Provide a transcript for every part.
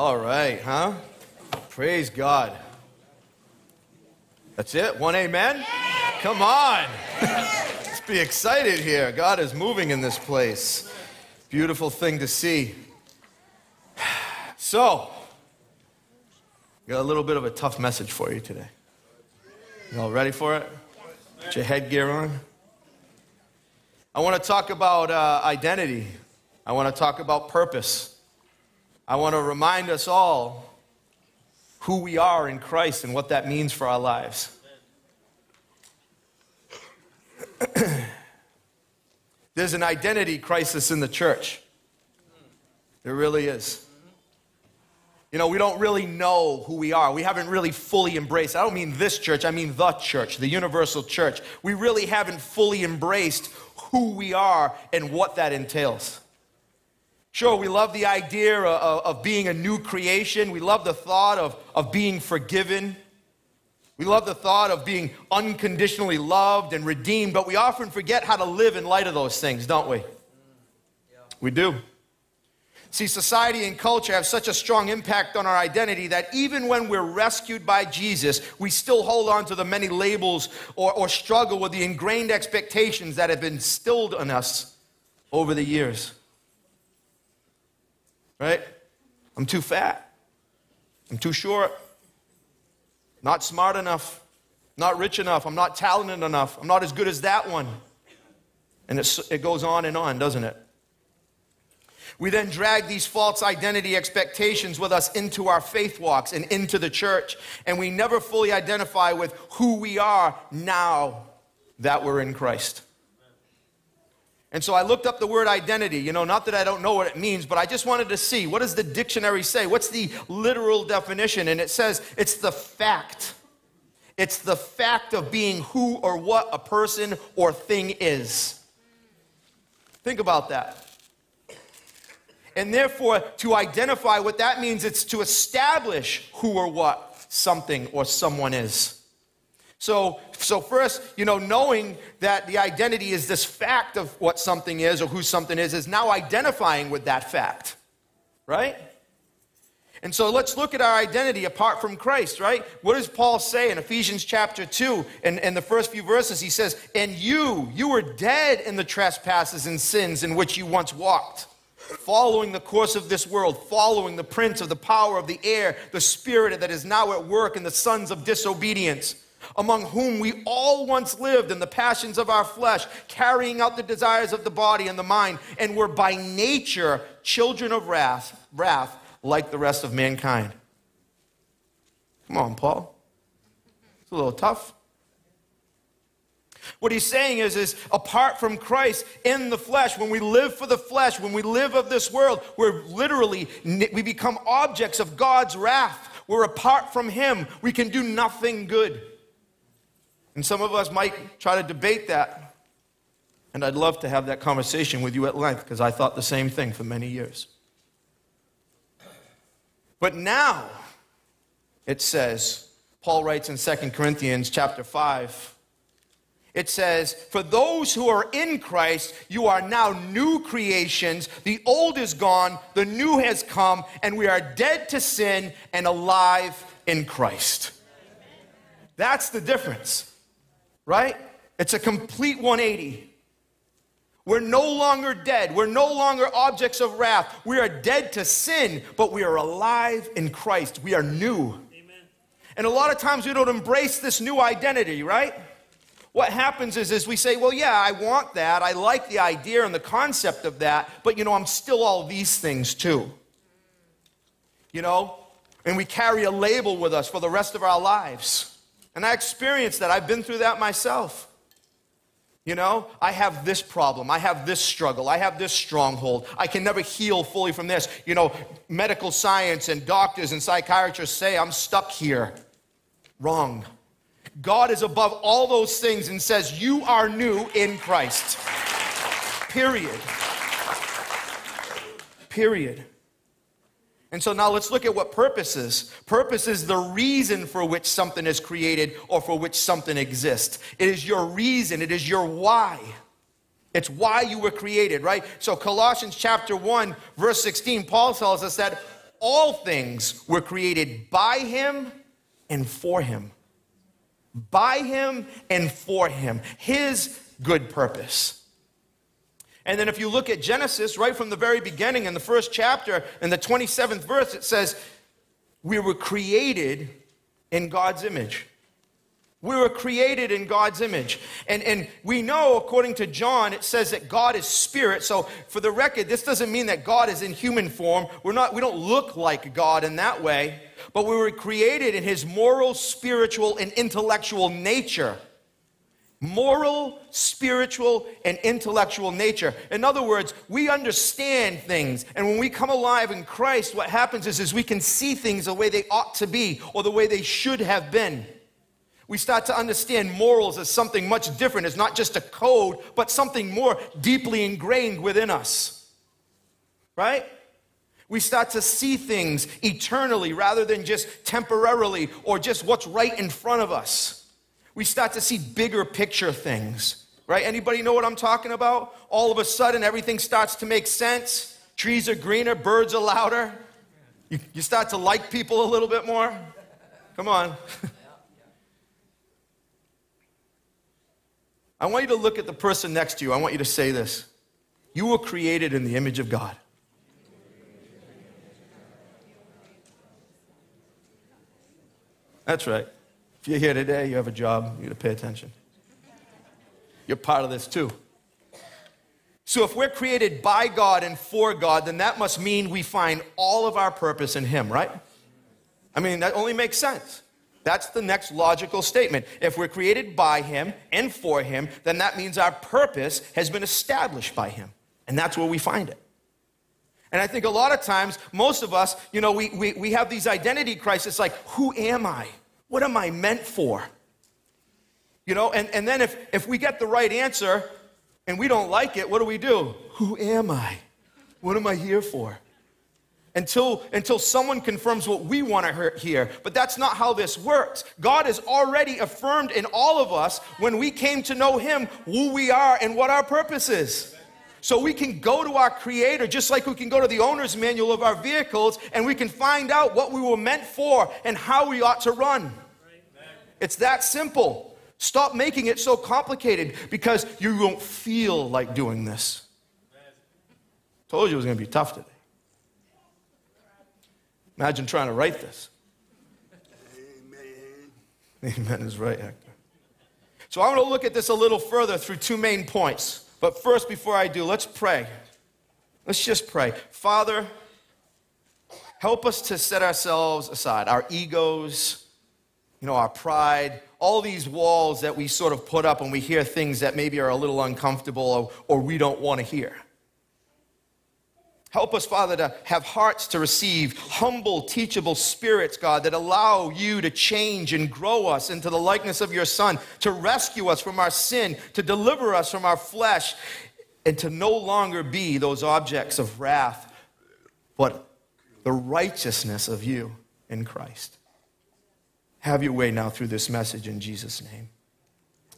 All right, huh? Praise God. That's it? One amen? Come on. Let's be excited here. God is moving in this place. Beautiful thing to see. So, got a little bit of a tough message for you today. You all ready for it? Get your headgear on. I want to talk about uh, identity. I want to talk about purpose. I want to remind us all who we are in Christ and what that means for our lives. There's an identity crisis in the church. There really is. You know, we don't really know who we are. We haven't really fully embraced. I don't mean this church, I mean the church, the universal church. We really haven't fully embraced who we are and what that entails. Sure, we love the idea of, of being a new creation. We love the thought of, of being forgiven. We love the thought of being unconditionally loved and redeemed, but we often forget how to live in light of those things, don't we? We do. See, society and culture have such a strong impact on our identity that even when we're rescued by Jesus, we still hold on to the many labels or, or struggle with the ingrained expectations that have been instilled in us over the years. Right? I'm too fat. I'm too short. Not smart enough. Not rich enough. I'm not talented enough. I'm not as good as that one. And it goes on and on, doesn't it? We then drag these false identity expectations with us into our faith walks and into the church, and we never fully identify with who we are now that we're in Christ. And so I looked up the word identity. You know, not that I don't know what it means, but I just wanted to see what does the dictionary say? What's the literal definition? And it says it's the fact. It's the fact of being who or what a person or thing is. Think about that. And therefore, to identify what that means, it's to establish who or what something or someone is. So, so first, you know, knowing that the identity is this fact of what something is or who something is, is now identifying with that fact, right? And so let's look at our identity apart from Christ, right? What does Paul say in Ephesians chapter 2 and, and the first few verses? He says, And you, you were dead in the trespasses and sins in which you once walked following the course of this world, following the prince of the power of the air, the spirit that is now at work in the sons of disobedience, among whom we all once lived in the passions of our flesh, carrying out the desires of the body and the mind, and were by nature children of wrath, wrath like the rest of mankind. Come on, Paul. It's a little tough. What he's saying is, is apart from Christ in the flesh, when we live for the flesh, when we live of this world, we're literally, we become objects of God's wrath. We're apart from him. We can do nothing good. And some of us might try to debate that. And I'd love to have that conversation with you at length because I thought the same thing for many years. But now, it says, Paul writes in 2 Corinthians chapter 5, it says, For those who are in Christ, you are now new creations. The old is gone, the new has come, and we are dead to sin and alive in Christ. That's the difference, right? It's a complete 180. We're no longer dead. We're no longer objects of wrath. We are dead to sin, but we are alive in Christ. We are new. Amen. And a lot of times we don't embrace this new identity, right? what happens is, is we say, well, yeah, I want that. I like the idea and the concept of that, but you know, I'm still all these things too. You know? And we carry a label with us for the rest of our lives. And I experienced that. I've been through that myself. You know, I have this problem. I have this struggle. I have this stronghold. I can never heal fully from this. You know, medical science and doctors and psychiatrists say I'm stuck here. Wrong. God is above all those things and says, You are new in Christ. Period. Period. And so now let's look at what purpose is. Purpose is the reason for which something is created or for which something exists. It is your reason, it is your why. It's why you were created, right? So Colossians chapter 1 verse 16 Paul tells us that all things were created by him and for him. By him and for him. His good purpose. And then if you look at Genesis, right from the very beginning, in the first chapter, in the 27th verse, it says, We were created in God's image. We were created in God's image. And, and we know, according to John, it says that God is spirit. So, for the record, this doesn't mean that God is in human form. We're not, we don't look like God in that way. But we were created in his moral, spiritual, and intellectual nature. Moral, spiritual, and intellectual nature. In other words, we understand things. And when we come alive in Christ, what happens is, is we can see things the way they ought to be or the way they should have been we start to understand morals as something much different. It's not just a code, but something more deeply ingrained within us. Right? We start to see things eternally rather than just temporarily or just what's right in front of us. We start to see bigger picture things. Right? Anybody know what I'm talking about? All of a sudden, everything starts to make sense. Trees are greener, birds are louder. You, you start to like people a little bit more. Come on. I want you to look at the person next to you. I want you to say this You were created in the image of God. That's right. If you're here today, you have a job, you got to pay attention. You're part of this too. So, if we're created by God and for God, then that must mean we find all of our purpose in Him, right? I mean, that only makes sense. That's the next logical statement. If we're created by Him and for Him, then that means our purpose has been established by Him. And that's where we find it. And I think a lot of times, most of us, you know, we, we, we have these identity crises like, who am I? What am I meant for? You know, and, and then if, if we get the right answer and we don't like it, what do we do? Who am I? What am I here for? until, until someone confirms what we want to hear. But that's not how this works. God has already affirmed in all of us when we came to know Him who we are and what our purpose is. So we can go to our Creator just like we can go to the owner's manual of our vehicles and we can find out what we were meant for and how we ought to run. It's that simple. Stop making it so complicated because you won't feel like doing this. Told you it was going to be tough today. Imagine trying to write this. Amen. Amen is right, Hector. So I want to look at this a little further through two main points. But first, before I do, let's pray. Let's just pray. Father, help us to set ourselves aside, our egos, you know, our pride, all these walls that we sort of put up when we hear things that maybe are a little uncomfortable or, or we don't want to hear. Help us, Father, to have hearts to receive humble, teachable spirits, God, that allow you to change and grow us into the likeness of your Son, to rescue us from our sin, to deliver us from our flesh, and to no longer be those objects of wrath, but the righteousness of you in Christ. Have your way now through this message in Jesus' name.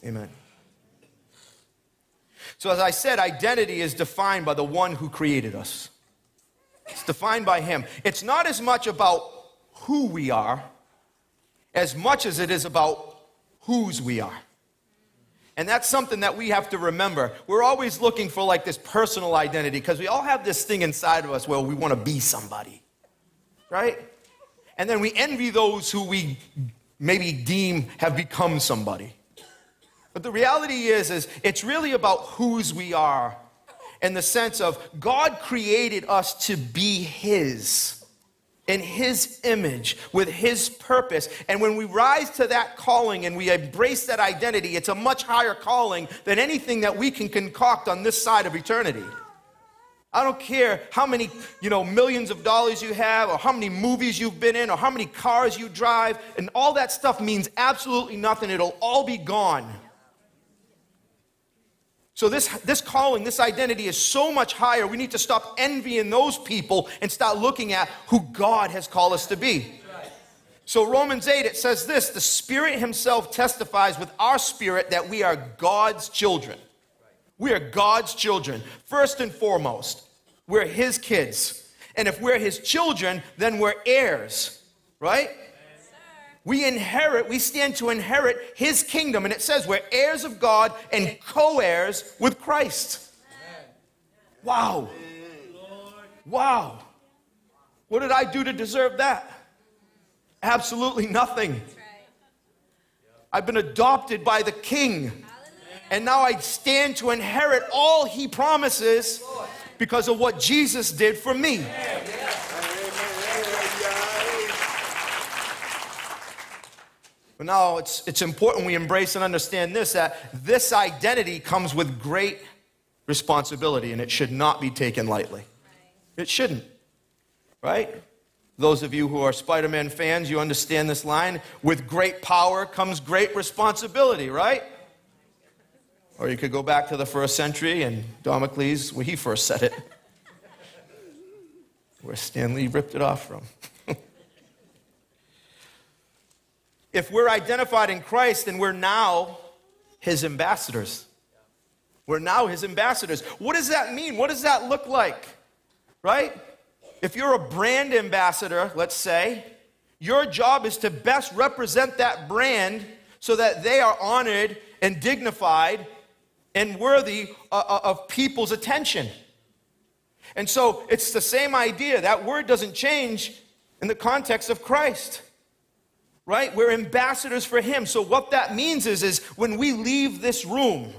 Amen. So, as I said, identity is defined by the one who created us. It's defined by Him. It's not as much about who we are as much as it is about whose we are. And that's something that we have to remember. We're always looking for like this personal identity because we all have this thing inside of us where we want to be somebody, right? And then we envy those who we maybe deem have become somebody. But the reality is, is it's really about whose we are in the sense of God created us to be His, in His image, with His purpose. And when we rise to that calling and we embrace that identity, it's a much higher calling than anything that we can concoct on this side of eternity. I don't care how many, you know, millions of dollars you have or how many movies you've been in or how many cars you drive and all that stuff means absolutely nothing. It'll all be gone so, this, this calling, this identity is so much higher. We need to stop envying those people and start looking at who God has called us to be. So, Romans 8, it says this the Spirit Himself testifies with our spirit that we are God's children. We are God's children. First and foremost, we're His kids. And if we're his children, then we're heirs, right? We inherit, we stand to inherit his kingdom. And it says we're heirs of God and co heirs with Christ. Wow. Wow. What did I do to deserve that? Absolutely nothing. I've been adopted by the King. And now I stand to inherit all he promises because of what Jesus did for me. But now it's, it's important we embrace and understand this that this identity comes with great responsibility and it should not be taken lightly. It shouldn't, right? Those of you who are Spider Man fans, you understand this line. With great power comes great responsibility, right? Or you could go back to the first century and Damocles, when he first said it, where Stan Lee ripped it off from. If we're identified in Christ, then we're now his ambassadors. We're now his ambassadors. What does that mean? What does that look like? Right? If you're a brand ambassador, let's say, your job is to best represent that brand so that they are honored and dignified and worthy uh, uh, of people's attention. And so it's the same idea. That word doesn't change in the context of Christ. Right? We're ambassadors for him. So what that means is is when we leave this room,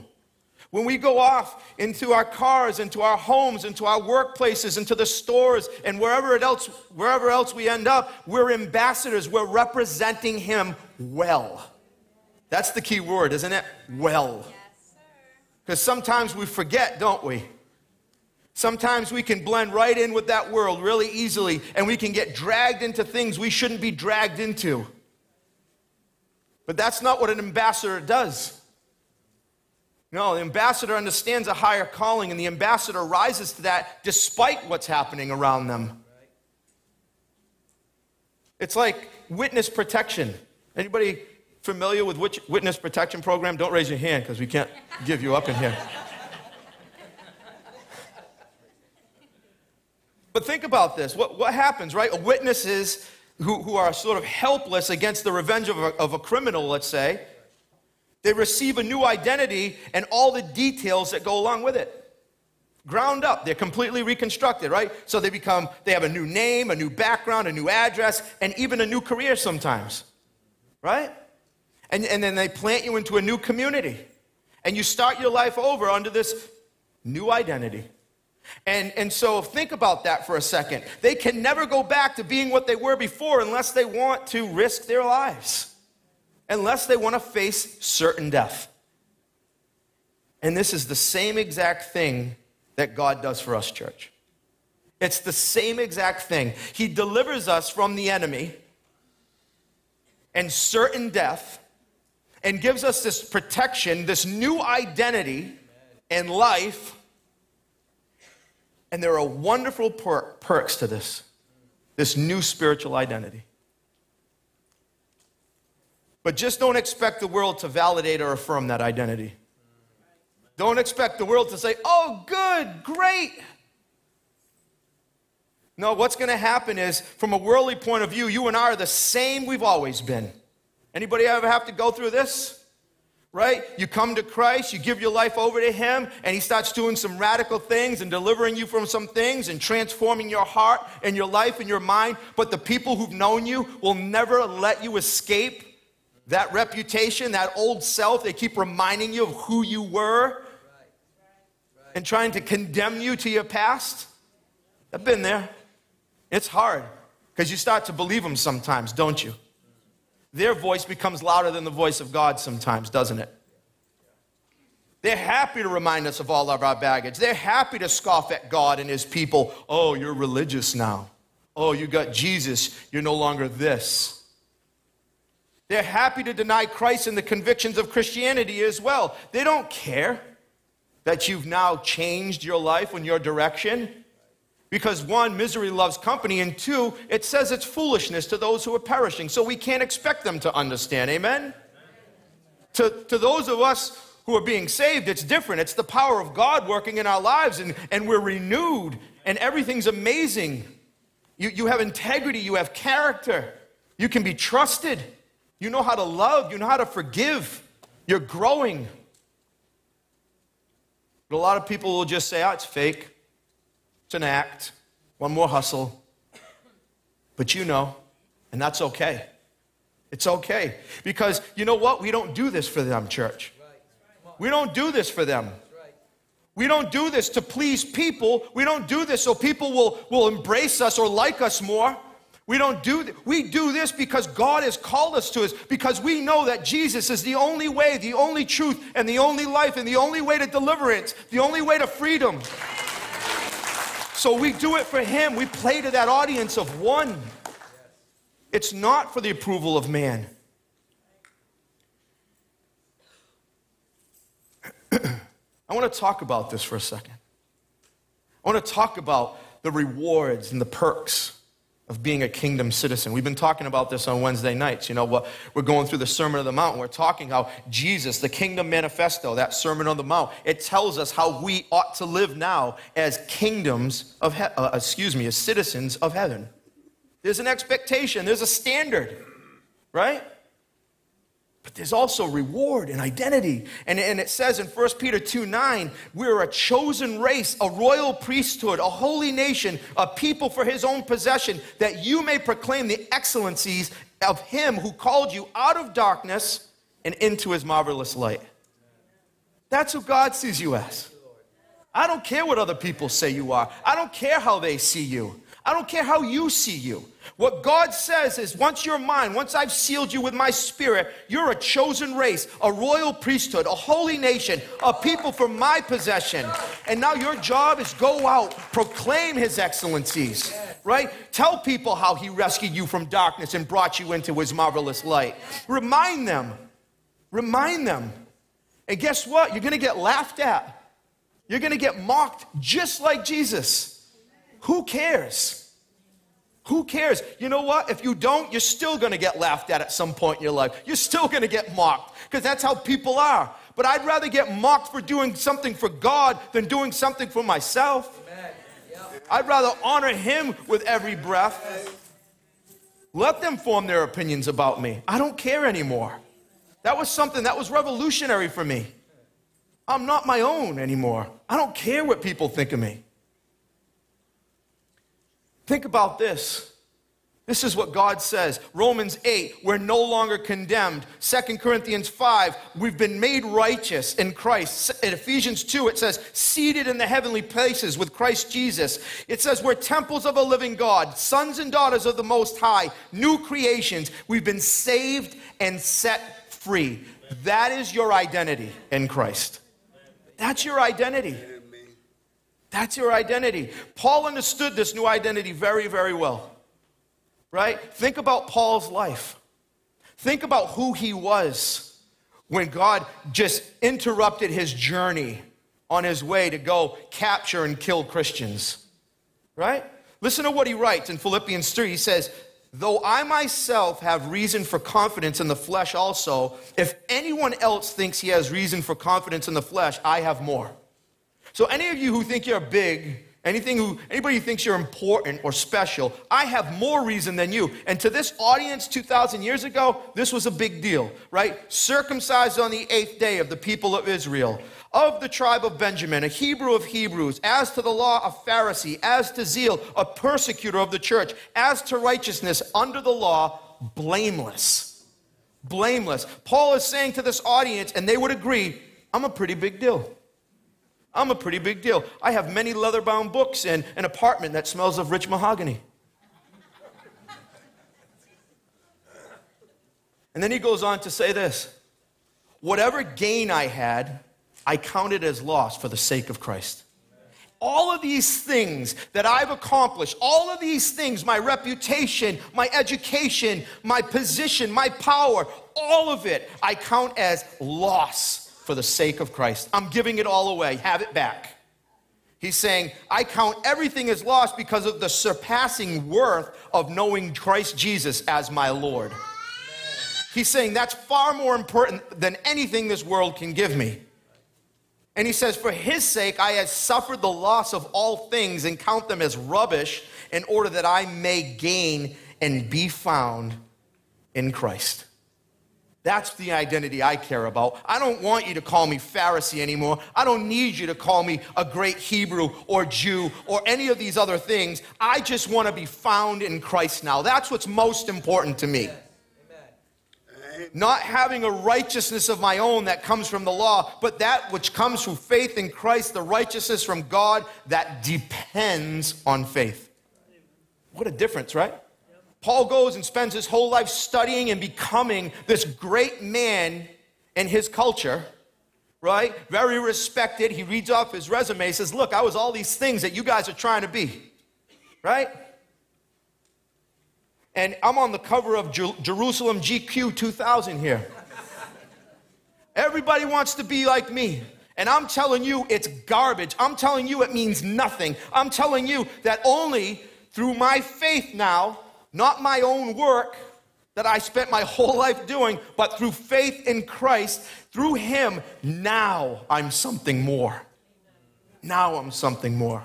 when we go off into our cars, into our homes, into our workplaces, into the stores, and wherever else, wherever else we end up, we're ambassadors. We're representing Him well. That's the key word, isn't it? Well. Because sometimes we forget, don't we? Sometimes we can blend right in with that world really easily, and we can get dragged into things we shouldn't be dragged into. But that's not what an ambassador does. No, the ambassador understands a higher calling, and the ambassador rises to that despite what's happening around them. It's like witness protection. Anybody familiar with which witness protection program? Don't raise your hand because we can't give you up in here. But think about this. What, what happens, right? A witness is who, who are sort of helpless against the revenge of a, of a criminal, let's say they receive a new identity and all the details that go along with it. Ground up, they're completely reconstructed, right? So they become, they have a new name, a new background, a new address, and even a new career sometimes, right? And, and then they plant you into a new community. And you start your life over under this new identity. And, and so think about that for a second. They can never go back to being what they were before unless they want to risk their lives unless they want to face certain death. And this is the same exact thing that God does for us, church. It's the same exact thing. He delivers us from the enemy and certain death and gives us this protection, this new identity and life. And there are wonderful per- perks to this, this new spiritual identity. But just don't expect the world to validate or affirm that identity. Don't expect the world to say, oh, good, great. No, what's going to happen is, from a worldly point of view, you and I are the same we've always been. Anybody ever have to go through this? Right? You come to Christ, you give your life over to Him, and He starts doing some radical things and delivering you from some things and transforming your heart and your life and your mind. But the people who've known you will never let you escape that reputation, that old self, they keep reminding you of who you were and trying to condemn you to your past. I've been there. It's hard because you start to believe them sometimes, don't you? Their voice becomes louder than the voice of God sometimes, doesn't it? They're happy to remind us of all of our baggage. They're happy to scoff at God and His people. Oh, you're religious now. Oh, you got Jesus. You're no longer this. They're happy to deny Christ and the convictions of Christianity as well. They don't care that you've now changed your life and your direction. Because one, misery loves company, and two, it says it's foolishness to those who are perishing. So we can't expect them to understand. Amen? To, to those of us who are being saved, it's different. It's the power of God working in our lives, and, and we're renewed, and everything's amazing. You, you have integrity, you have character, you can be trusted, you know how to love, you know how to forgive, you're growing. But a lot of people will just say, oh, it's fake, it's an act, one more hustle. But you know, and that's okay. It's okay. Because you know what? We don't do this for them, church. We don't do this for them. We don't do this to please people. We don't do this so people will, will embrace us or like us more. We don't do th- we do this because God has called us to us because we know that Jesus is the only way, the only truth and the only life and the only way to deliverance, the only way to freedom. So we do it for him. We play to that audience of one. It's not for the approval of man. I want to talk about this for a second. I want to talk about the rewards and the perks of being a kingdom citizen. We've been talking about this on Wednesday nights. You know, we're going through the Sermon on the Mount. We're talking how Jesus, the Kingdom Manifesto, that Sermon on the Mount, it tells us how we ought to live now as kingdoms of, he- uh, excuse me, as citizens of heaven. There's an expectation. There's a standard, right? But there's also reward and identity. And, and it says in 1 Peter 2 9, we're a chosen race, a royal priesthood, a holy nation, a people for his own possession, that you may proclaim the excellencies of him who called you out of darkness and into his marvelous light. That's who God sees you as. I don't care what other people say you are, I don't care how they see you. I don't care how you see you. What God says is once you're mine, once I've sealed you with my spirit, you're a chosen race, a royal priesthood, a holy nation, a people for my possession. And now your job is go out, proclaim his excellencies, right? Tell people how he rescued you from darkness and brought you into his marvelous light. Remind them. Remind them. And guess what? You're going to get laughed at. You're going to get mocked just like Jesus. Who cares? Who cares? You know what? If you don't, you're still going to get laughed at at some point in your life. You're still going to get mocked because that's how people are. But I'd rather get mocked for doing something for God than doing something for myself. I'd rather honor Him with every breath. Let them form their opinions about me. I don't care anymore. That was something that was revolutionary for me. I'm not my own anymore. I don't care what people think of me. Think about this. This is what God says. Romans 8, we're no longer condemned. 2 Corinthians 5, we've been made righteous in Christ. In Ephesians 2, it says, seated in the heavenly places with Christ Jesus. It says, we're temples of a living God, sons and daughters of the Most High, new creations. We've been saved and set free. That is your identity in Christ. That's your identity. That's your identity. Paul understood this new identity very, very well. Right? Think about Paul's life. Think about who he was when God just interrupted his journey on his way to go capture and kill Christians. Right? Listen to what he writes in Philippians 3. He says, Though I myself have reason for confidence in the flesh also, if anyone else thinks he has reason for confidence in the flesh, I have more. So any of you who think you're big, anything who anybody who thinks you're important or special, I have more reason than you. And to this audience 2000 years ago, this was a big deal, right? Circumcised on the 8th day of the people of Israel, of the tribe of Benjamin, a Hebrew of Hebrews, as to the law a Pharisee, as to zeal a persecutor of the church, as to righteousness under the law blameless. Blameless. Paul is saying to this audience and they would agree, I'm a pretty big deal. I'm a pretty big deal. I have many leather bound books and an apartment that smells of rich mahogany. And then he goes on to say this Whatever gain I had, I counted as loss for the sake of Christ. All of these things that I've accomplished, all of these things, my reputation, my education, my position, my power, all of it, I count as loss for the sake of Christ. I'm giving it all away. Have it back. He's saying, I count everything as lost because of the surpassing worth of knowing Christ Jesus as my Lord. He's saying that's far more important than anything this world can give me. And he says, For his sake I have suffered the loss of all things and count them as rubbish in order that I may gain and be found in Christ. That's the identity I care about. I don't want you to call me Pharisee anymore. I don't need you to call me a great Hebrew or Jew or any of these other things. I just want to be found in Christ now. That's what's most important to me. Not having a righteousness of my own that comes from the law, but that which comes through faith in Christ, the righteousness from God that depends on faith. What a difference, right? Paul goes and spends his whole life studying and becoming this great man in his culture, right? Very respected. He reads off his resume, says, Look, I was all these things that you guys are trying to be, right? And I'm on the cover of Jerusalem GQ 2000 here. Everybody wants to be like me. And I'm telling you, it's garbage. I'm telling you, it means nothing. I'm telling you that only through my faith now not my own work that I spent my whole life doing, but through faith in Christ, through Him, now I'm something more. Now I'm something more.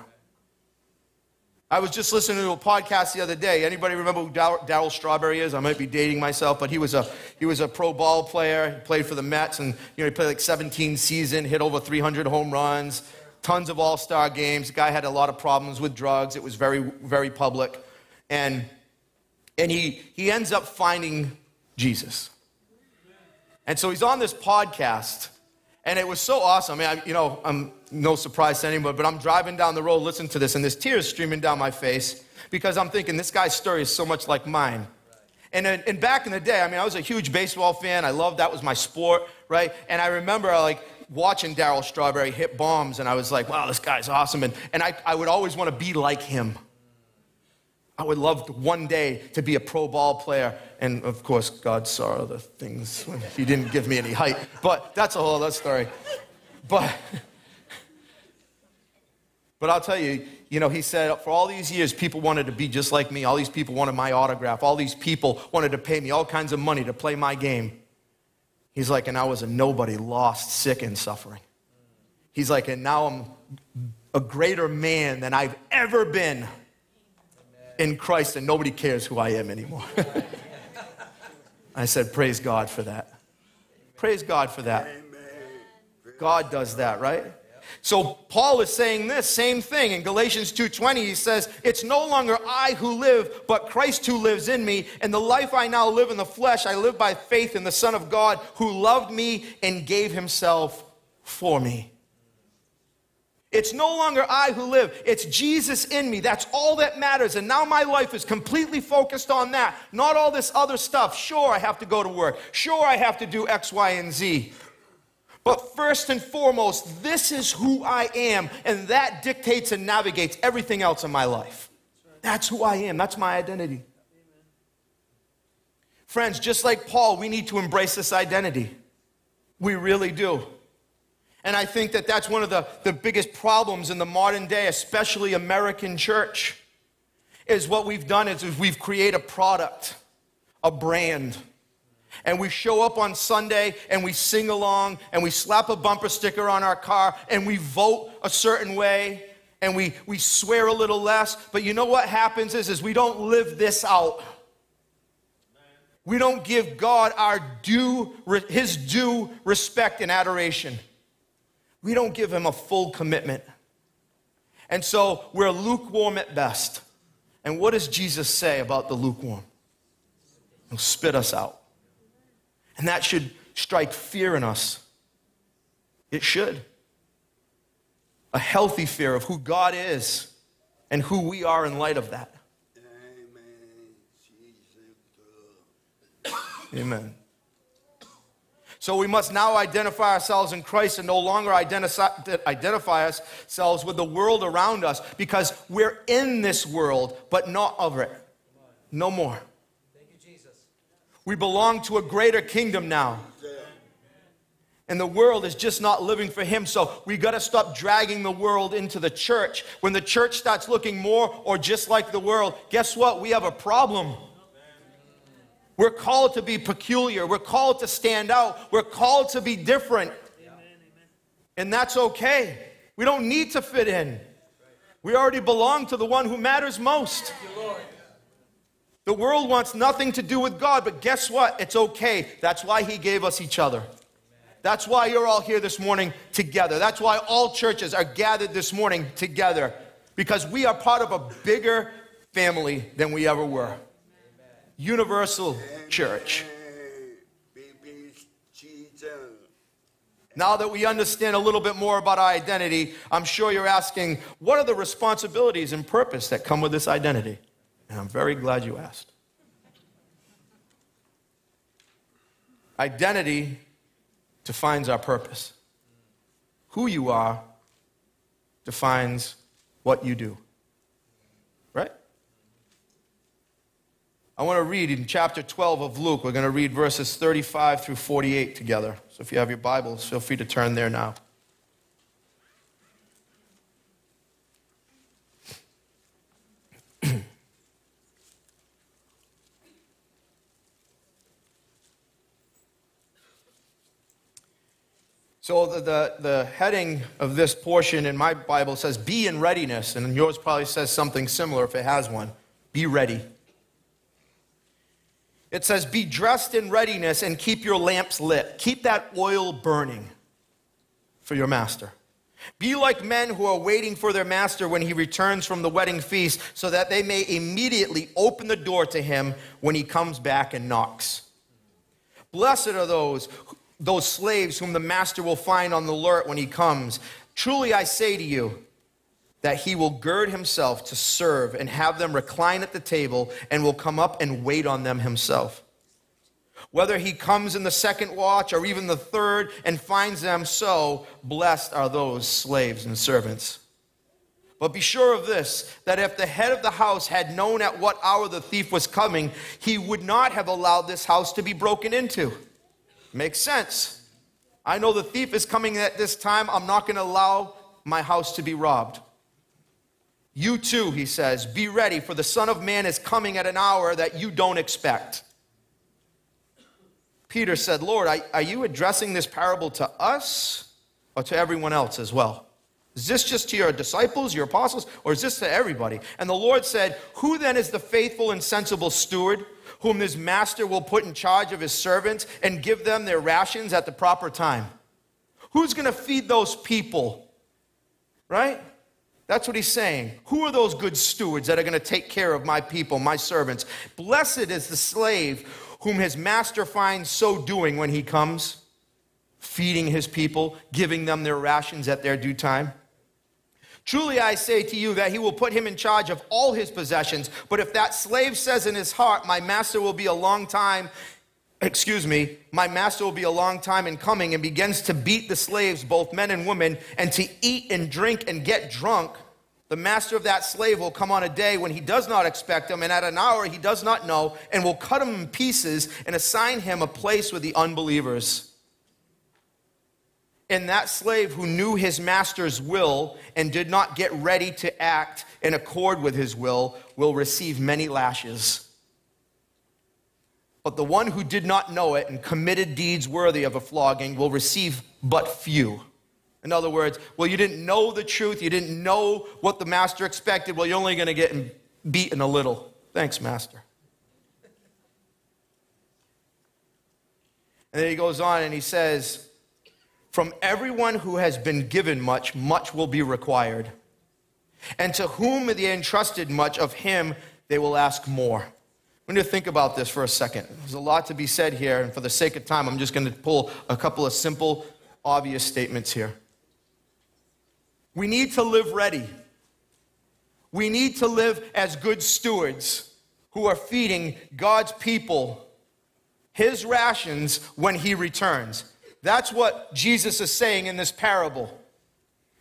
I was just listening to a podcast the other day. Anybody remember who Darryl Strawberry is? I might be dating myself, but he was a he was a pro ball player. He played for the Mets, and you know he played like 17 season, hit over 300 home runs, tons of All Star games. The guy had a lot of problems with drugs. It was very very public, and and he, he ends up finding Jesus. And so he's on this podcast, and it was so awesome. I mean, I, you know, I'm no surprise to anyone, but I'm driving down the road listening to this, and there's tears streaming down my face because I'm thinking this guy's story is so much like mine. And, uh, and back in the day, I mean, I was a huge baseball fan. I loved that was my sport, right? And I remember uh, like watching Darryl Strawberry hit bombs, and I was like, wow, this guy's awesome. And, and I, I would always want to be like him. I would love one day to be a pro ball player. And of course, God saw other things. when He didn't give me any height. But that's a whole other story. But, but I'll tell you, you know, he said, for all these years, people wanted to be just like me. All these people wanted my autograph. All these people wanted to pay me all kinds of money to play my game. He's like, and I was a nobody, lost, sick, and suffering. He's like, and now I'm a greater man than I've ever been in Christ and nobody cares who I am anymore. I said, Praise God for that. Praise God for that. God does that, right? So Paul is saying this same thing in Galatians 2:20 he says it's no longer I who live but Christ who lives in me and the life I now live in the flesh I live by faith in the son of God who loved me and gave himself for me. It's no longer I who live, it's Jesus in me. That's all that matters. And now my life is completely focused on that, not all this other stuff. Sure, I have to go to work. Sure, I have to do X, Y, and Z. But first and foremost, this is who I am, and that dictates and navigates everything else in my life. That's who I am, that's my identity. Friends, just like Paul, we need to embrace this identity. We really do. And I think that that's one of the, the biggest problems in the modern day, especially American church, is what we've done is we've created a product, a brand. And we show up on Sunday and we sing along and we slap a bumper sticker on our car and we vote a certain way and we, we swear a little less. But you know what happens is, is we don't live this out. We don't give God our due, his due respect and adoration we don't give him a full commitment. And so we're lukewarm at best. And what does Jesus say about the lukewarm? He'll spit us out. And that should strike fear in us. It should. A healthy fear of who God is and who we are in light of that. Amen. So we must now identify ourselves in Christ and no longer identify ourselves with the world around us because we're in this world, but not of it. No more. Thank you, Jesus. We belong to a greater kingdom now. And the world is just not living for Him. So we got to stop dragging the world into the church. When the church starts looking more or just like the world, guess what? We have a problem. We're called to be peculiar. We're called to stand out. We're called to be different. And that's okay. We don't need to fit in. We already belong to the one who matters most. The world wants nothing to do with God, but guess what? It's okay. That's why He gave us each other. That's why you're all here this morning together. That's why all churches are gathered this morning together, because we are part of a bigger family than we ever were. Universal Church. Now that we understand a little bit more about our identity, I'm sure you're asking, what are the responsibilities and purpose that come with this identity? And I'm very glad you asked. Identity defines our purpose. Who you are defines what you do. I want to read in chapter 12 of Luke. We're going to read verses 35 through 48 together. So if you have your Bibles, feel free to turn there now. So the, the, the, heading of this portion in my Bible says, Be in readiness. And yours probably says something similar if it has one. Be ready. It says, Be dressed in readiness and keep your lamps lit. Keep that oil burning for your master. Be like men who are waiting for their master when he returns from the wedding feast, so that they may immediately open the door to him when he comes back and knocks. Blessed are those, those slaves whom the master will find on the alert when he comes. Truly I say to you, that he will gird himself to serve and have them recline at the table and will come up and wait on them himself. Whether he comes in the second watch or even the third and finds them so, blessed are those slaves and servants. But be sure of this that if the head of the house had known at what hour the thief was coming, he would not have allowed this house to be broken into. Makes sense. I know the thief is coming at this time. I'm not going to allow my house to be robbed. You too, he says, be ready, for the Son of Man is coming at an hour that you don't expect. Peter said, Lord, are you addressing this parable to us or to everyone else as well? Is this just to your disciples, your apostles, or is this to everybody? And the Lord said, Who then is the faithful and sensible steward, whom his master will put in charge of his servants and give them their rations at the proper time? Who's going to feed those people? Right? That's what he's saying. Who are those good stewards that are going to take care of my people, my servants? Blessed is the slave whom his master finds so doing when he comes, feeding his people, giving them their rations at their due time. Truly I say to you that he will put him in charge of all his possessions. But if that slave says in his heart, My master will be a long time, excuse me, my master will be a long time in coming and begins to beat the slaves, both men and women, and to eat and drink and get drunk, the master of that slave will come on a day when he does not expect him and at an hour he does not know and will cut him in pieces and assign him a place with the unbelievers. And that slave who knew his master's will and did not get ready to act in accord with his will will receive many lashes. But the one who did not know it and committed deeds worthy of a flogging will receive but few. In other words, well, you didn't know the truth, you didn't know what the master expected, well, you're only going to get beaten a little. Thanks, master. And then he goes on and he says, From everyone who has been given much, much will be required. And to whom they entrusted much, of him they will ask more. We need to think about this for a second. There's a lot to be said here, and for the sake of time, I'm just going to pull a couple of simple, obvious statements here. We need to live ready. We need to live as good stewards who are feeding God's people his rations when he returns. That's what Jesus is saying in this parable.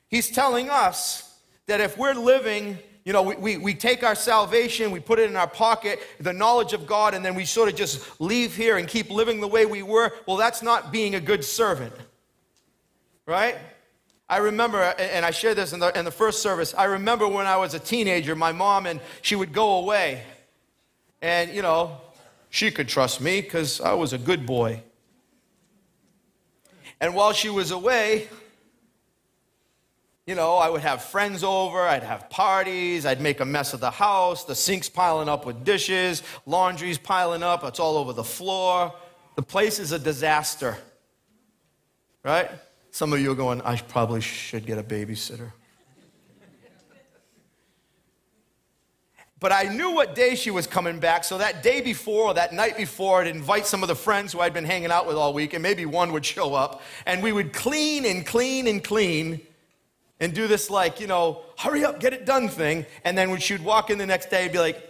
He's telling us that if we're living you know, we, we, we, take our salvation, we put it in our pocket, the knowledge of God, and then we sort of just leave here and keep living the way we were. Well, that's not being a good servant, right? I remember, and I shared this in the, in the first service, I remember when I was a teenager, my mom, and she would go away. And, you know, she could trust me because I was a good boy. And while she was away, you know, I would have friends over, I'd have parties, I'd make a mess of the house, the sink's piling up with dishes, laundry's piling up, it's all over the floor. The place is a disaster. Right? Some of you are going, I probably should get a babysitter. But I knew what day she was coming back, so that day before or that night before, I'd invite some of the friends who I'd been hanging out with all week, and maybe one would show up, and we would clean and clean and clean and do this, like, you know, hurry up, get it done thing. And then when she'd walk in the next day, I'd be like,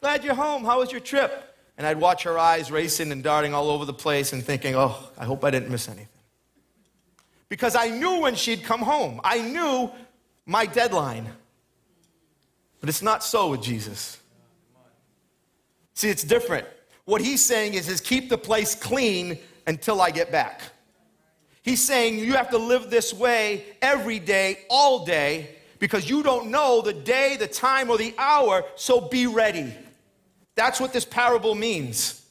Glad you're home. How was your trip? And I'd watch her eyes racing and darting all over the place and thinking, Oh, I hope I didn't miss anything. Because I knew when she'd come home, I knew my deadline. But it's not so with Jesus. See, it's different. What he's saying is, is keep the place clean until I get back. He's saying you have to live this way every day, all day, because you don't know the day, the time, or the hour, so be ready. That's what this parable means.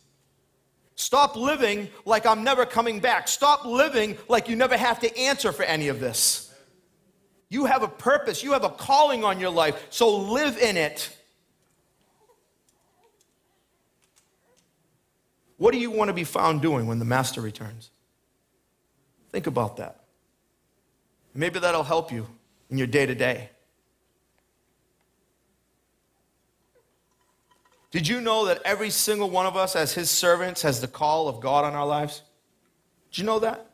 Stop living like I'm never coming back. Stop living like you never have to answer for any of this. You have a purpose, you have a calling on your life, so live in it. What do you want to be found doing when the master returns? Think about that. Maybe that'll help you in your day to day. Did you know that every single one of us, as his servants, has the call of God on our lives? Did you know that?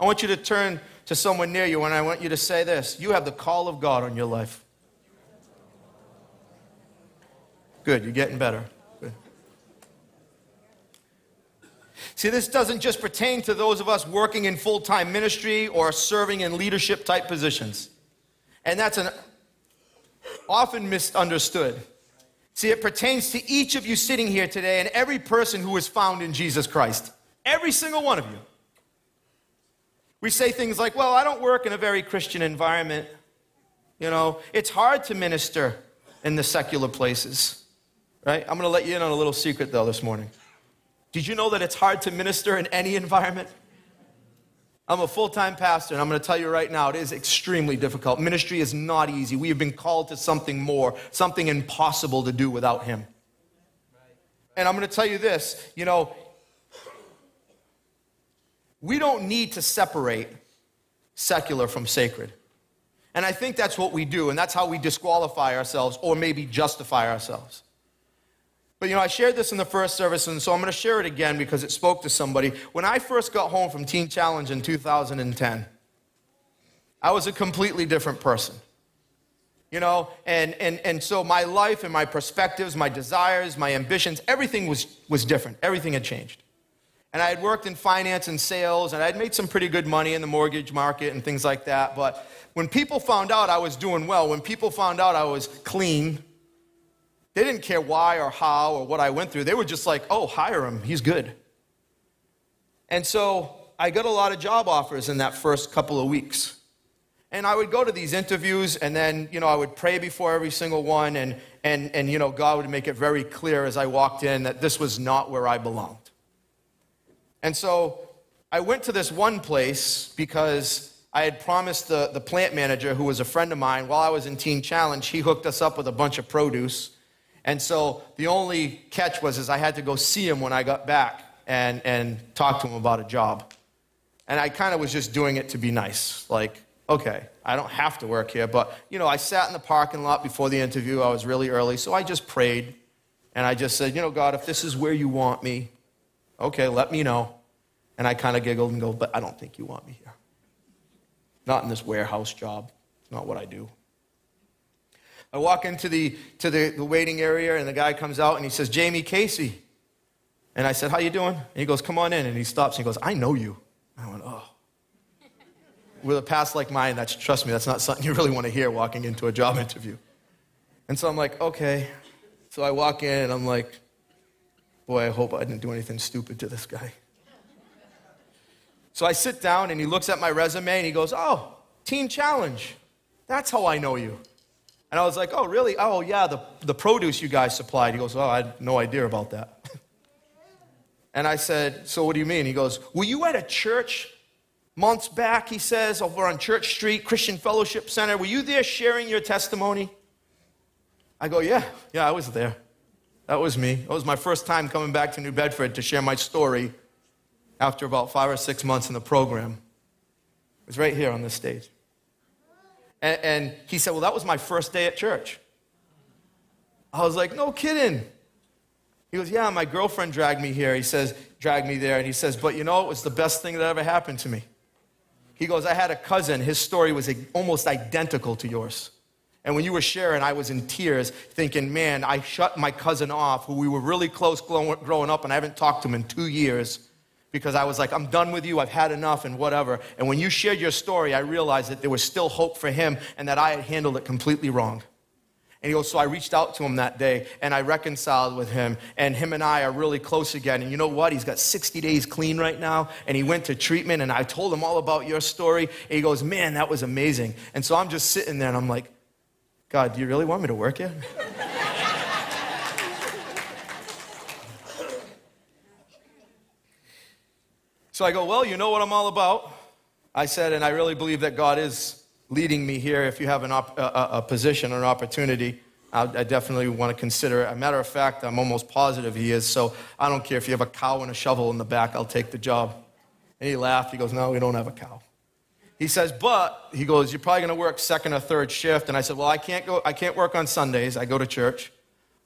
I want you to turn to someone near you and I want you to say this You have the call of God on your life. Good, you're getting better. Good. See, this doesn't just pertain to those of us working in full time ministry or serving in leadership type positions. And that's an often misunderstood. See, it pertains to each of you sitting here today and every person who is found in Jesus Christ. Every single one of you. We say things like, well, I don't work in a very Christian environment. You know, it's hard to minister in the secular places, right? I'm going to let you in on a little secret, though, this morning. Did you know that it's hard to minister in any environment? I'm a full time pastor, and I'm going to tell you right now, it is extremely difficult. Ministry is not easy. We have been called to something more, something impossible to do without Him. And I'm going to tell you this you know, we don't need to separate secular from sacred. And I think that's what we do, and that's how we disqualify ourselves or maybe justify ourselves. But you know, I shared this in the first service, and so I'm going to share it again because it spoke to somebody. When I first got home from Teen Challenge in 2010, I was a completely different person. You know, and, and, and so my life and my perspectives, my desires, my ambitions, everything was, was different. Everything had changed. And I had worked in finance and sales, and I had made some pretty good money in the mortgage market and things like that. But when people found out I was doing well, when people found out I was clean, they didn't care why or how or what I went through. They were just like, oh, hire him, he's good. And so I got a lot of job offers in that first couple of weeks. And I would go to these interviews, and then, you know, I would pray before every single one, and, and, and you know, God would make it very clear as I walked in that this was not where I belonged. And so I went to this one place because I had promised the, the plant manager, who was a friend of mine, while I was in Teen Challenge, he hooked us up with a bunch of produce. And so the only catch was is I had to go see him when I got back and, and talk to him about a job. And I kind of was just doing it to be nice. Like, okay, I don't have to work here. But, you know, I sat in the parking lot before the interview. I was really early. So I just prayed. And I just said, you know, God, if this is where you want me, Okay, let me know. And I kind of giggled and go, But I don't think you want me here. Not in this warehouse job. It's not what I do. I walk into the, to the, the waiting area, and the guy comes out and he says, Jamie Casey. And I said, How you doing? And he goes, Come on in. And he stops and he goes, I know you. I went, Oh. With a past like mine, that's trust me, that's not something you really want to hear walking into a job interview. And so I'm like, okay. So I walk in and I'm like, Boy, I hope I didn't do anything stupid to this guy. So I sit down and he looks at my resume and he goes, Oh, Teen Challenge. That's how I know you. And I was like, Oh, really? Oh, yeah, the, the produce you guys supplied. He goes, Oh, I had no idea about that. and I said, So what do you mean? He goes, Were you at a church months back, he says, over on Church Street, Christian Fellowship Center. Were you there sharing your testimony? I go, Yeah, yeah, I was there. That was me. It was my first time coming back to New Bedford to share my story after about five or six months in the program. It was right here on this stage. And, and he said, Well, that was my first day at church. I was like, No kidding. He goes, Yeah, my girlfriend dragged me here. He says, Dragged me there. And he says, But you know, it was the best thing that ever happened to me. He goes, I had a cousin. His story was almost identical to yours. And when you were sharing, I was in tears thinking, man, I shut my cousin off, who we were really close growing up, and I haven't talked to him in two years because I was like, I'm done with you, I've had enough, and whatever. And when you shared your story, I realized that there was still hope for him and that I had handled it completely wrong. And he goes, So I reached out to him that day and I reconciled with him. And him and I are really close again. And you know what? He's got 60 days clean right now. And he went to treatment. And I told him all about your story. And he goes, Man, that was amazing. And so I'm just sitting there and I'm like, God, do you really want me to work here? so I go, Well, you know what I'm all about. I said, and I really believe that God is leading me here. If you have an op- a, a, position or an opportunity, I, I definitely want to consider it. A matter of fact, I'm almost positive He is. So I don't care if you have a cow and a shovel in the back, I'll take the job. And he laughed. He goes, No, we don't have a cow. He says, but he goes, you're probably going to work second or third shift. And I said, well, I can't go, I can't work on Sundays. I go to church.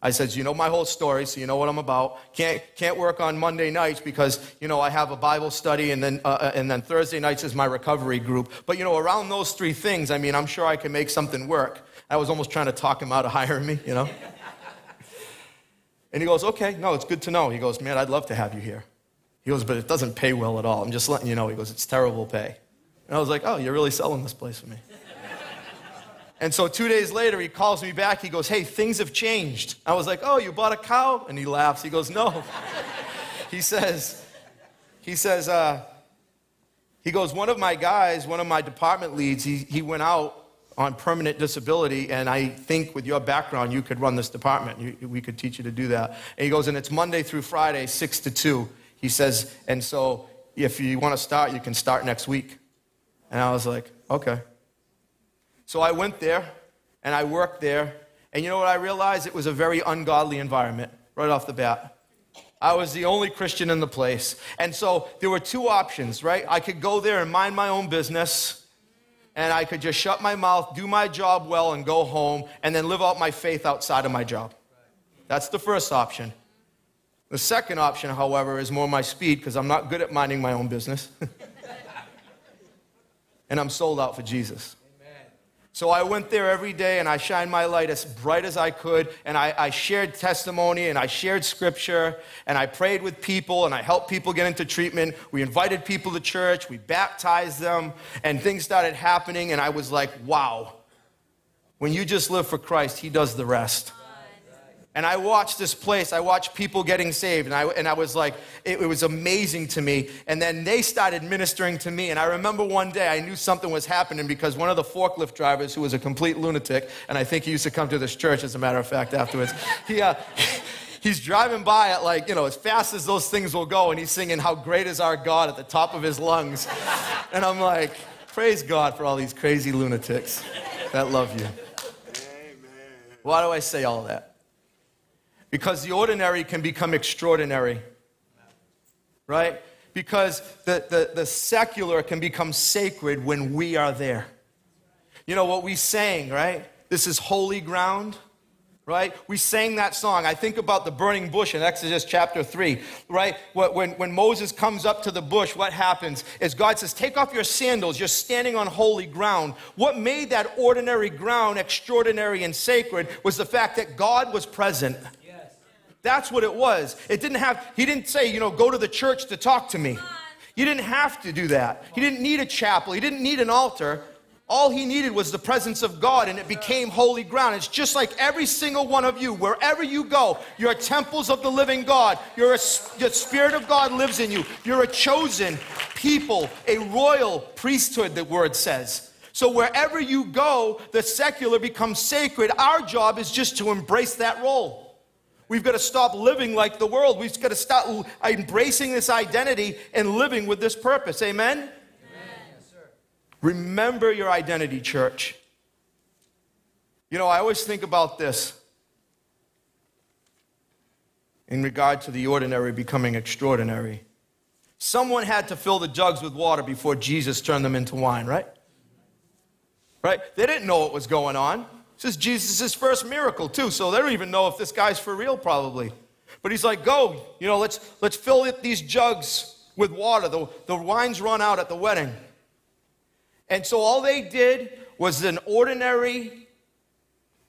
I said, you know my whole story, so you know what I'm about. Can't, can't work on Monday nights because, you know, I have a Bible study and then, uh, uh, and then Thursday nights is my recovery group. But, you know, around those three things, I mean, I'm sure I can make something work. I was almost trying to talk him out of hiring me, you know. and he goes, okay, no, it's good to know. He goes, man, I'd love to have you here. He goes, but it doesn't pay well at all. I'm just letting you know. He goes, it's terrible pay. And I was like, oh, you're really selling this place for me. And so two days later, he calls me back. He goes, hey, things have changed. I was like, oh, you bought a cow? And he laughs. He goes, no. he says, he says, uh, he goes, one of my guys, one of my department leads, he, he went out on permanent disability, and I think with your background, you could run this department. You, we could teach you to do that. And he goes, and it's Monday through Friday, 6 to 2. He says, and so if you want to start, you can start next week. And I was like, okay. So I went there and I worked there. And you know what I realized? It was a very ungodly environment right off the bat. I was the only Christian in the place. And so there were two options, right? I could go there and mind my own business, and I could just shut my mouth, do my job well, and go home, and then live out my faith outside of my job. That's the first option. The second option, however, is more my speed because I'm not good at minding my own business. and I'm sold out for Jesus. So I went there every day and I shined my light as bright as I could. And I, I, shared testimony and I shared scripture and I prayed with people and I helped people get into treatment. We invited people to church, we baptized them, and things started happening. And I was like, wow, when you just live for Christ, He does the rest. And I watched this place, I watched people getting saved, and I, and I was like, it, it, was amazing to me. And then they started ministering to me. And I remember one day I knew something was happening because one of the forklift drivers, who was a complete lunatic, and I think he used to come to this church, as a matter of fact, afterwards, he, uh, he's driving by at like, you know, as fast as those things will go, and he's singing, How Great is Our God at the top of his lungs. And I'm like, Praise God for all these crazy lunatics that love you. Amen. Why do I say all that? Because the ordinary can become extraordinary. Right? Because the, the, the secular can become sacred when we are there. You know what we sang, right? This is holy ground right? We sang that song. I think about the burning bush in Exodus chapter 3, right? When, when Moses comes up to the bush, what happens is God says, Take off your sandals. You're standing on holy ground. What made that ordinary ground extraordinary and sacred was the fact that God was present. That's what it was. It didn't have, he didn't say, you know, go to the church to talk to me. You didn't have to do that. He didn't need a chapel, he didn't need an altar. All he needed was the presence of God, and it became holy ground. It's just like every single one of you, wherever you go, you're temples of the living God. You're a, the Spirit of God lives in you. You're a chosen people, a royal priesthood, the word says. So wherever you go, the secular becomes sacred. Our job is just to embrace that role. We've got to stop living like the world. We've got to start embracing this identity and living with this purpose. Amen? Amen. Remember your identity, church. You know, I always think about this in regard to the ordinary becoming extraordinary. Someone had to fill the jugs with water before Jesus turned them into wine, right? Right? They didn't know what was going on. This is Jesus' first miracle, too, so they don't even know if this guy's for real, probably. But he's like, go, you know, let's, let's fill it, these jugs with water. The, the wine's run out at the wedding. And so all they did was an ordinary,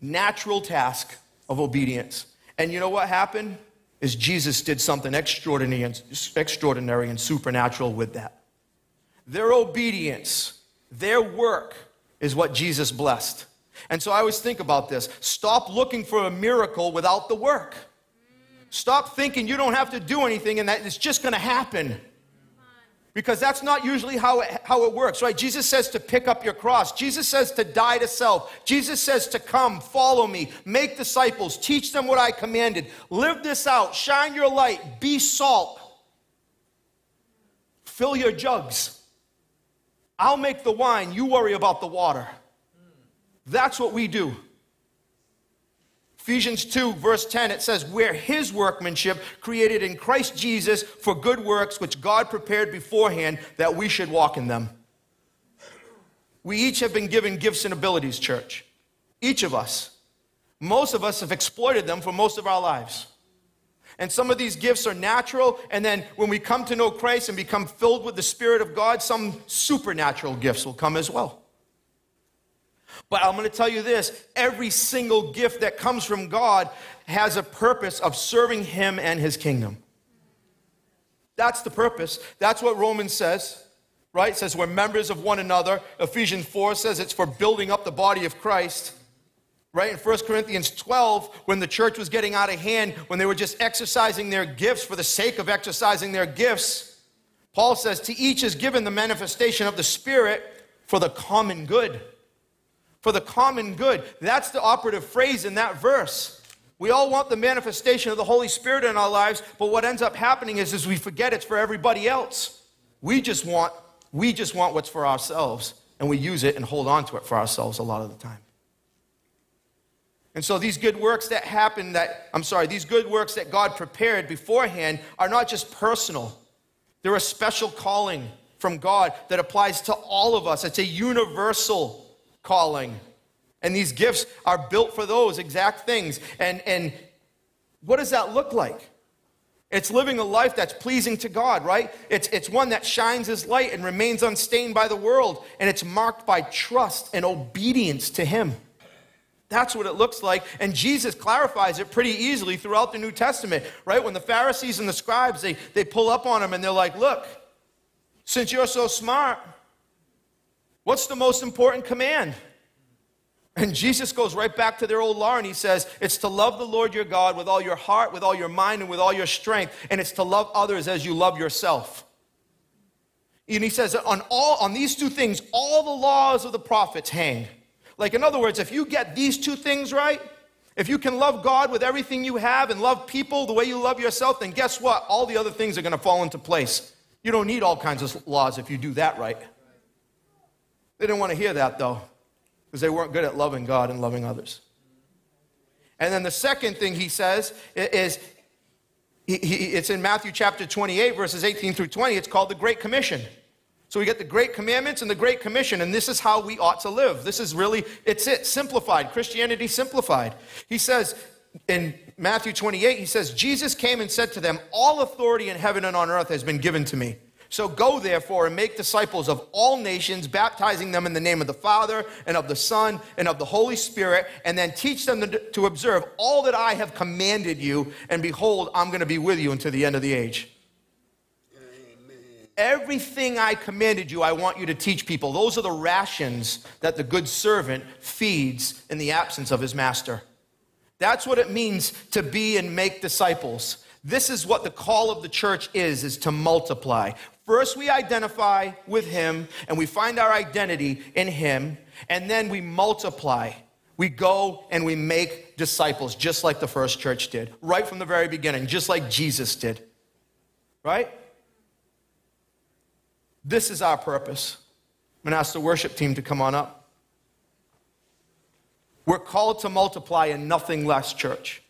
natural task of obedience. And you know what happened? Is Jesus did something extraordinary and, extraordinary and supernatural with that. Their obedience, their work is what Jesus blessed. And so I always think about this. Stop looking for a miracle without the work. Stop thinking you don't have to do anything and that it's just going to happen because that's not usually how it, how it works, right? Jesus says to pick up your cross. Jesus says to die to self. Jesus says to come, follow me, make disciples, teach them what I commanded. Live this out, shine your light, be salt. Fill your jugs. I'll make the wine, you worry about the water. That's what we do. Ephesians 2, verse 10, it says, We're his workmanship, created in Christ Jesus for good works, which God prepared beforehand that we should walk in them. We each have been given gifts and abilities, church. Each of us. Most of us have exploited them for most of our lives. And some of these gifts are natural, and then when we come to know Christ and become filled with the Spirit of God, some supernatural gifts will come as well. But I'm going to tell you this every single gift that comes from God has a purpose of serving Him and His kingdom. That's the purpose. That's what Romans says, right? It says we're members of one another. Ephesians 4 says it's for building up the body of Christ. Right? In 1 Corinthians 12, when the church was getting out of hand, when they were just exercising their gifts for the sake of exercising their gifts, Paul says, To each is given the manifestation of the Spirit for the common good for the common good. That's the operative phrase in that verse. We all want the manifestation of the Holy Spirit in our lives, but what ends up happening is, is we forget it's for everybody else. We just want we just want what's for ourselves, and we use it and hold on to it for ourselves a lot of the time. And so these good works that happen that I'm sorry, these good works that God prepared beforehand are not just personal. They're a special calling from God that applies to all of us. It's a universal calling. And these gifts are built for those exact things. And, and what does that look like? It's living a life that's pleasing to God, right? It's, it's one that shines His light and remains unstained by the world, and it's marked by trust and obedience to Him. That's what it looks like. And Jesus clarifies it pretty easily throughout the New Testament, right? When the Pharisees and the scribes, they, they pull up on him and they're like, look, since you're so smart, What's the most important command? And Jesus goes right back to their old law and he says, It's to love the Lord your God with all your heart, with all your mind, and with all your strength. And it's to love others as you love yourself. And he says, on, all, on these two things, all the laws of the prophets hang. Like, in other words, if you get these two things right, if you can love God with everything you have and love people the way you love yourself, then guess what? All the other things are going to fall into place. You don't need all kinds of laws if you do that right. They didn't want to hear that, though, because they weren't good at loving God and loving others. And then the second thing he says is it's in Matthew chapter 28, verses 18 through 20. It's called the Great Commission. So we get the Great Commandments and the Great Commission, and this is how we ought to live. This is really, it's it, simplified. Christianity simplified. He says in Matthew 28, he says, Jesus came and said to them, All authority in heaven and on earth has been given to me. So go therefore and make disciples of all nations, baptizing them in the name of the Father and of the Son and of the Holy Spirit, and then teach them to observe all that I have commanded you. And behold, I'm going to be with you until the end of the age. Amen. Everything I commanded you, I want you to teach people. Those are the rations that the good servant feeds in the absence of his master. That's what it means to be and make disciples. This is what the call of the church is, is to multiply. First, we identify with Him and we find our identity in Him, and then we multiply. We go and we make disciples, just like the first church did, right from the very beginning, just like Jesus did. Right? This is our purpose. I'm going to ask the worship team to come on up. We're called to multiply in nothing less, church.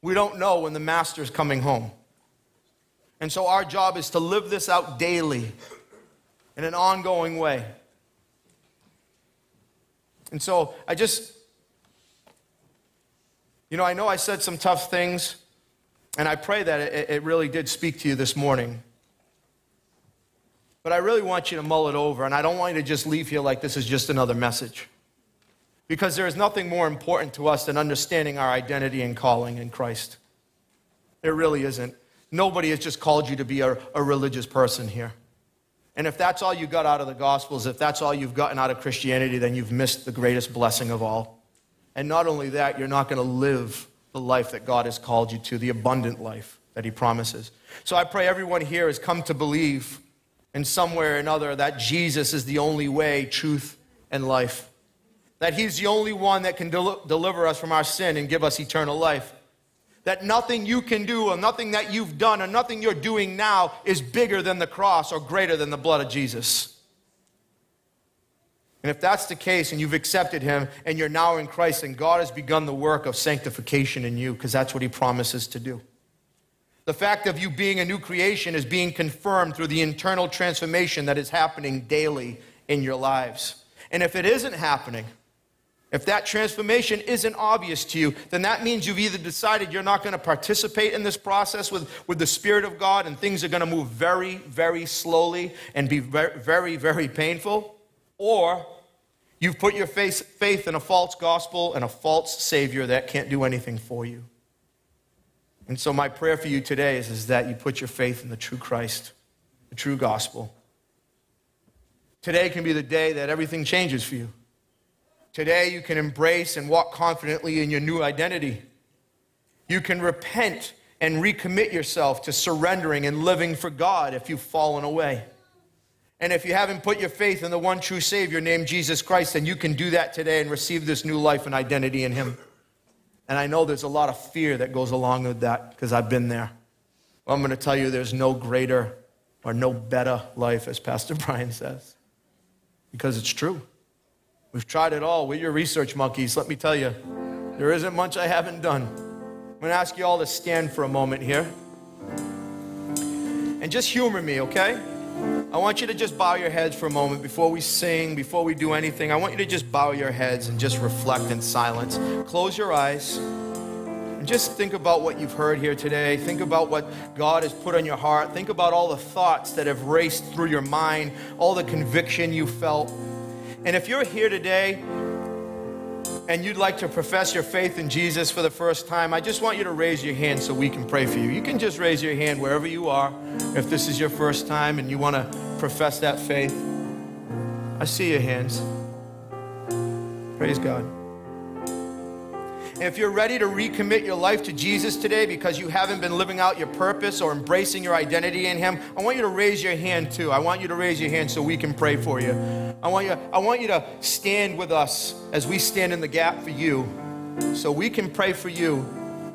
We don't know when the master is coming home. And so our job is to live this out daily in an ongoing way. And so I just, you know, I know I said some tough things, and I pray that it, it really did speak to you this morning. But I really want you to mull it over, and I don't want you to just leave here like this is just another message. Because there is nothing more important to us than understanding our identity and calling in Christ. There really isn't. Nobody has just called you to be a, a religious person here. And if that's all you got out of the Gospels, if that's all you've gotten out of Christianity, then you've missed the greatest blessing of all. And not only that, you're not going to live the life that God has called you to, the abundant life that He promises. So I pray everyone here has come to believe in some way or another that Jesus is the only way, truth, and life. That He's the only one that can del- deliver us from our sin and give us eternal life that nothing you can do or nothing that you've done or nothing you're doing now is bigger than the cross or greater than the blood of Jesus. And if that's the case and you've accepted him and you're now in Christ and God has begun the work of sanctification in you because that's what he promises to do. The fact of you being a new creation is being confirmed through the internal transformation that is happening daily in your lives. And if it isn't happening, if that transformation isn't obvious to you, then that means you've either decided you're not going to participate in this process with, with the Spirit of God and things are going to move very, very slowly and be very, very, very painful, or you've put your faith, faith in a false gospel and a false Savior that can't do anything for you. And so, my prayer for you today is, is that you put your faith in the true Christ, the true gospel. Today can be the day that everything changes for you. Today, you can embrace and walk confidently in your new identity. You can repent and recommit yourself to surrendering and living for God if you've fallen away. And if you haven't put your faith in the one true Savior named Jesus Christ, then you can do that today and receive this new life and identity in Him. And I know there's a lot of fear that goes along with that because I've been there. Well, I'm going to tell you there's no greater or no better life, as Pastor Brian says, because it's true. We've tried it all. We're your research monkeys. Let me tell you, there isn't much I haven't done. I'm going to ask you all to stand for a moment here. And just humor me, okay? I want you to just bow your heads for a moment before we sing, before we do anything. I want you to just bow your heads and just reflect in silence. Close your eyes and just think about what you've heard here today. Think about what God has put on your heart. Think about all the thoughts that have raced through your mind, all the conviction you felt. And if you're here today and you'd like to profess your faith in Jesus for the first time, I just want you to raise your hand so we can pray for you. You can just raise your hand wherever you are if this is your first time and you want to profess that faith. I see your hands. Praise God. If you're ready to recommit your life to Jesus today because you haven't been living out your purpose or embracing your identity in Him, I want you to raise your hand too. I want you to raise your hand so we can pray for you. I want you, I want you to stand with us as we stand in the gap for you so we can pray for you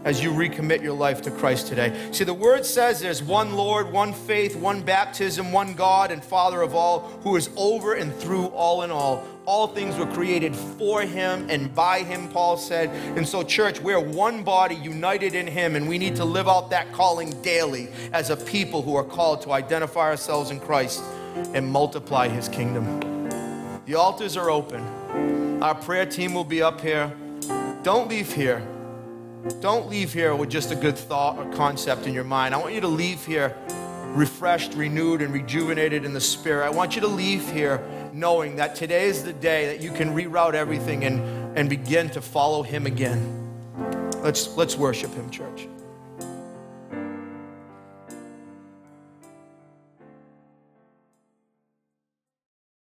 as you recommit your life to Christ today. See, the word says there's one Lord, one faith, one baptism, one God and Father of all, who is over and through all in all all things were created for him and by him, Paul said. And so, church, we're one body united in him, and we need to live out that calling daily as a people who are called to identify ourselves in Christ and multiply his kingdom. The altars are open. Our prayer team will be up here. Don't leave here. Don't leave here with just a good thought or concept in your mind. I want you to leave here refreshed, renewed, and rejuvenated in the spirit. I want you to leave here knowing that today is the day that you can reroute everything and, and begin to follow him again. Let's, let's worship him, church.